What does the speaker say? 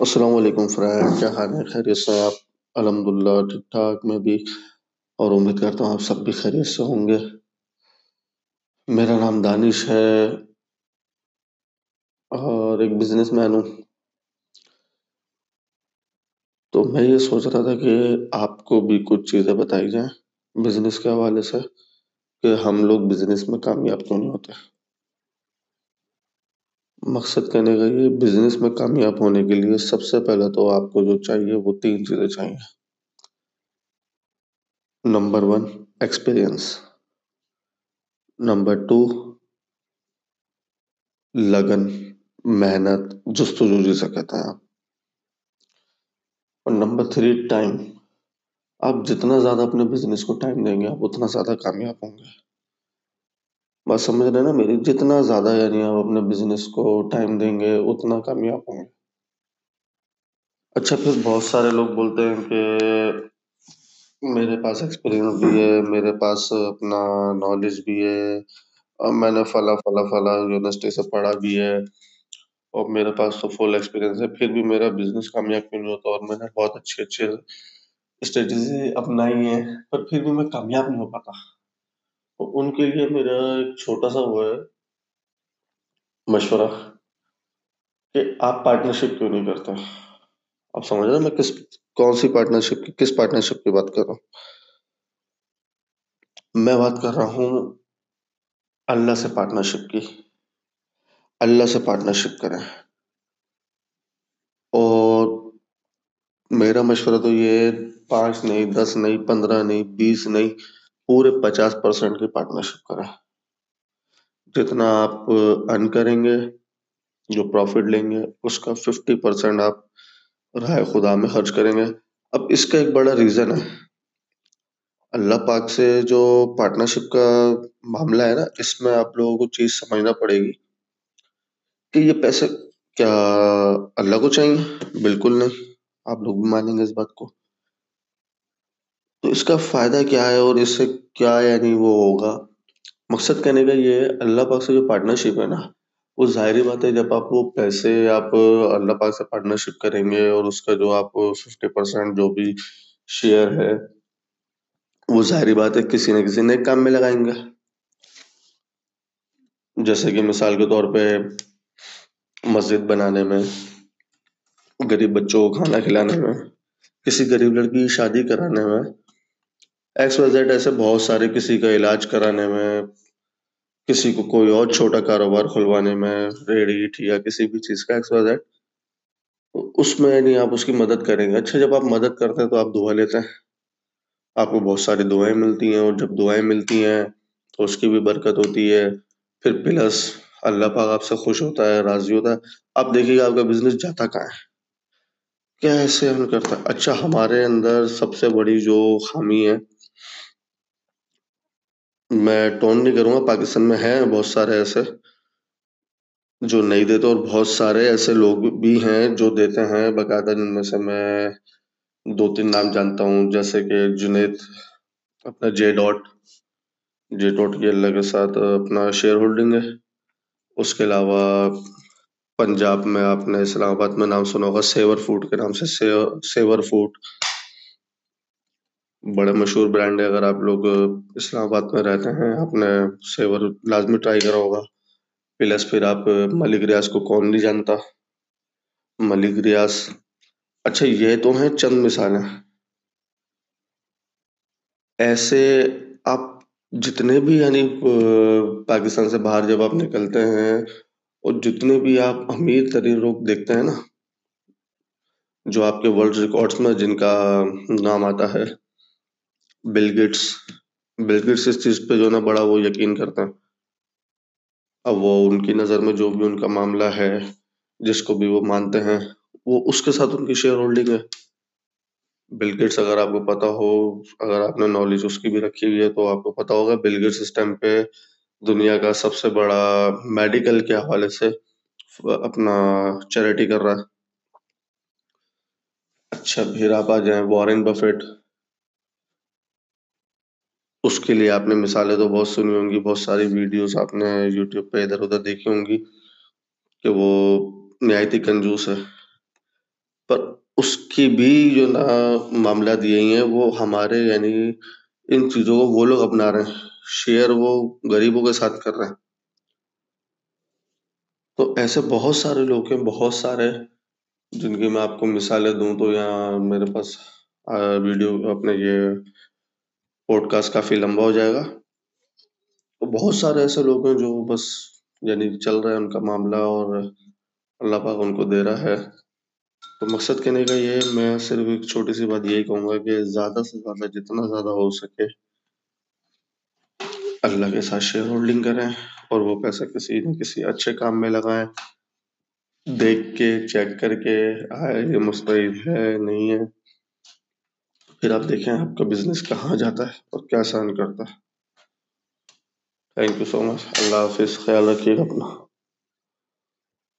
السلام علیکم فرائڈ کیا حال ہے؟ خیریت سے آپ؟ الحمد للہ ٹھیک ٹھاک، میں بھی اور امید کرتا ہوں آپ سب بھی خیریت سے ہوں گے۔ میرا نام دانش ہے اور ایک بزنس مین ہوں۔ تو میں یہ سوچ رہا تھا کہ آپ کو بھی کچھ چیزیں بتائی جائیں۔ بزنس کے حوالے سے کہ ہم لوگ بزنس میں کامیاب کیوں نہیں ہوتے؟ مقصد کہنے کا یہ بزنس میں کامیاب ہونے کے لیے سب سے پہلے تو آپ کو جو چاہیے وہ تین چیزیں چاہیے۔ Number one experience number two لگن، محنت، جستجو جسے کہتے ہیں آپ۔ اور نمبر تھری ٹائم آپ جتنا زیادہ اپنے بزنس کو ٹائم دیں گے، آپ اتنا زیادہ کامیاب ہوں گے۔ بات سمجھ رہے نا میری، جتنا زیادہ یعنی آپ اپنے بزنس کو ٹائم دیں گے، اتنا کامیاب ہوں گے۔ اچھا پھر بہت سارے لوگ بولتے ہیں کہ میرے پاس ایکسپیرینس بھی ہے، میرے پاس اپنا نالج بھی ہے۔ اور میں نے فلاں فلاں فلاں یونیورسٹی سے پڑھا بھی ہے۔ اور میرے پاس تو فل ایکسپیرینس ہے۔ پھر بھی میرا بزنس کامیاب کیوں نہیں ہوتا؟ اور میں نے بہت اچھے اچھے اسٹریٹجی اپنائی ہے پر پھر بھی میں کامیاب نہیں ہو پاتا۔ ان کے لیے میرا ایک چھوٹا سا وہ ہے مشورہ کہ آپ پارٹنرشپ کیوں نہیں کرتے؟ آپ سمجھ رہے میں کس کون سی پارٹنرشپ کی کس پارٹنرشپ کی بات کر رہا ہوں؟ میں بات کر رہا ہوں اللہ سے پارٹنرشپ کی۔ اللہ سے پارٹنرشپ کریں۔ اور میرا مشورہ تو یہ پانچ نہیں، دس نہیں، پندرہ نہیں، بیس نہیں۔ پورے پچاس پرسنٹ کی پارٹنرشپ کریں جتنا آپ ارن کریں گے، جو پروفٹ لیں گے، اس کا ففٹی پرسینٹ آپ رائے خدا میں خرچ کریں گے۔ اب اس کا ایک بڑا ریزن ہے۔ اللہ پاک سے جو پارٹنرشپ کا معاملہ ہے نا، اس میں آپ لوگوں کو چیز سمجھنا پڑے گی کہ یہ پیسے کیا اللہ کو چاہیے؟ بالکل نہیں۔ آپ لوگ بھی مانیں گے اس بات کو۔ تو اس کا فائدہ کیا ہے اور اس سے کیا یعنی وہ ہوگا؟ مقصد کہنے کا یہ اللہ پاک سے جو پارٹنرشپ ہے نا، وہ ظاہری بات ہے، جب آپ وہ پیسے آپ اللہ پاک سے پارٹنرشپ کریں گے اور اس کا جو آپ ففٹی پرسینٹ جو بھی شیئر ہے، وہ ظاہری بات ہے، کسی نہ کسی نئے کام میں لگائیں گے۔ جیسے کہ مثال کے طور پہ مسجد بنانے میں، غریب بچوں کو کھانا کھلانے میں، کسی غریب لڑکی کی شادی کرانے میں ایکس وائی زیڈ ایسے بہت سارے کسی کا علاج کرانے میں، کسی کو کوئی اور چھوٹا کاروبار کھلوانے میں، ریڑھی یا کسی بھی چیز کا ایکس وائی زیڈ اس میں یعنی آپ اس کی مدد کریں گے۔ اچھا جب آپ مدد کرتے ہیں تو آپ دعا لیتے ہیں۔ آپ کو بہت ساری دعائیں ملتی ہیں اور جب دعائیں ملتی ہیں تو اس کی بھی برکت ہوتی ہے۔ پھر پلس اللہ پاک آپ سے خوش ہوتا ہے، راضی ہوتا ہے۔ آپ دیکھیے گا آپ کا بزنس جاتا کہاں ہے؟ کیا ایسے ہم کرتا ہے اچھا ہمارے اندر سب سے بڑی جو خامی ہے میں ٹون نہیں کروں گا، پاکستان میں ہیں بہت سارے ایسے جو نہیں دیتے اور بہت سارے ایسے لوگ بھی ہیں جو دیتے ہیں۔ باقاعدہ جن میں سے میں دو تین نام جانتا ہوں، جیسے کہ جنید اپنا جے ڈاٹ جے ڈاٹ کی اللہ کے ساتھ اپنا شیئر ہولڈنگ ہے۔ اس کے علاوہ پنجاب میں آپ نے اسلام آباد میں نام سنا ہوگا، سیور فوڈ کے نام سے، سیور فوڈ۔ بڑے مشہور برانڈ ہے اگر آپ لوگ اسلام آباد میں رہتے ہیں، آپ نے سیور لازمی ٹرائی کرا ہوگا۔ پلس پھر آپ ملک ریاض کو کون نہیں جانتا؟ ملک ریاض اچھا یہ تو ہیں چند مثالیں۔ ایسے آپ جتنے بھی یعنی پاکستان سے باہر جب آپ نکلتے ہیں، اور جتنے بھی آپ امیر ترین لوگ دیکھتے ہیں نا، جو آپ کے ورلڈ ریکارڈس میں جن کا نام آتا ہے بل گیٹس بل گیٹس اس چیز پہ جو نا بڑا وہ یقین کرتے ہیں اب وہ ان کی نظر میں جو بھی ان کا معاملہ ہے، جس کو بھی وہ مانتے ہیں، وہ اس کے ساتھ ان کی شیئر ہولڈنگ ہے۔ بل گیٹس اگر آپ کو پتا ہو، اگر آپ نے نالج اس کی بھی رکھی ہوئی ہے، تو آپ کو پتا ہوگا بل گیٹس اس ٹائم پہ دنیا کا سب سے بڑا میڈیکل کے حوالے سے اپنا چیریٹی کر رہا ہے۔ اچھا پھر آپ آ جائیں وارن بفیٹ اس کے لیے آپ نے مثالیں تو بہت سنی ہوں گی، بہت ساری ویڈیوز آپ نے یوٹیوب پہ ادھر ادھر دیکھی ہوں گی کہ وہ نہایت ہی کنجوس ہے۔ پر اس کی بھی جو نا معاملات یہی ہیں، وہ ہمارے یعنی ان چیزوں کو وہ لوگ اپنا رہے ہیں شیئر وہ غریبوں کے ساتھ کر رہے ہیں۔ تو ایسے بہت سارے لوگ ہیں، بہت سارے جن کی میں آپ کو مثالیں دوں تو یہاں میرے پاس ویڈیو اپنے یہ پوڈ کاسٹ کافی لمبا ہو جائے گا۔ بہت سارے ایسے لوگ ہیں جو بس یعنی چل رہے ہیں، ان کا معاملہ اور اللہ پاک ان کو دے رہا ہے۔ تو مقصد کہنے کا یہ میں صرف ایک چھوٹی سی بات یہی کہوں گا کہ زیادہ سے زیادہ، جتنا زیادہ ہو سکے، اللہ کے ساتھ شیئر ہولڈنگ کریں اور وہ پیسہ کسی نہ کسی اچھے کام میں لگائیں۔ دیکھ کے چیک کر کے، آئے، یہ مستعد ہے، نہیں ہے۔ پھر آپ دیکھیں آپ کا بزنس کہاں جاتا ہے اور کیا سان کرتا ہے. تھینک یو سو مچ اللہ حافظ. خیال رکھیے گا اپنا.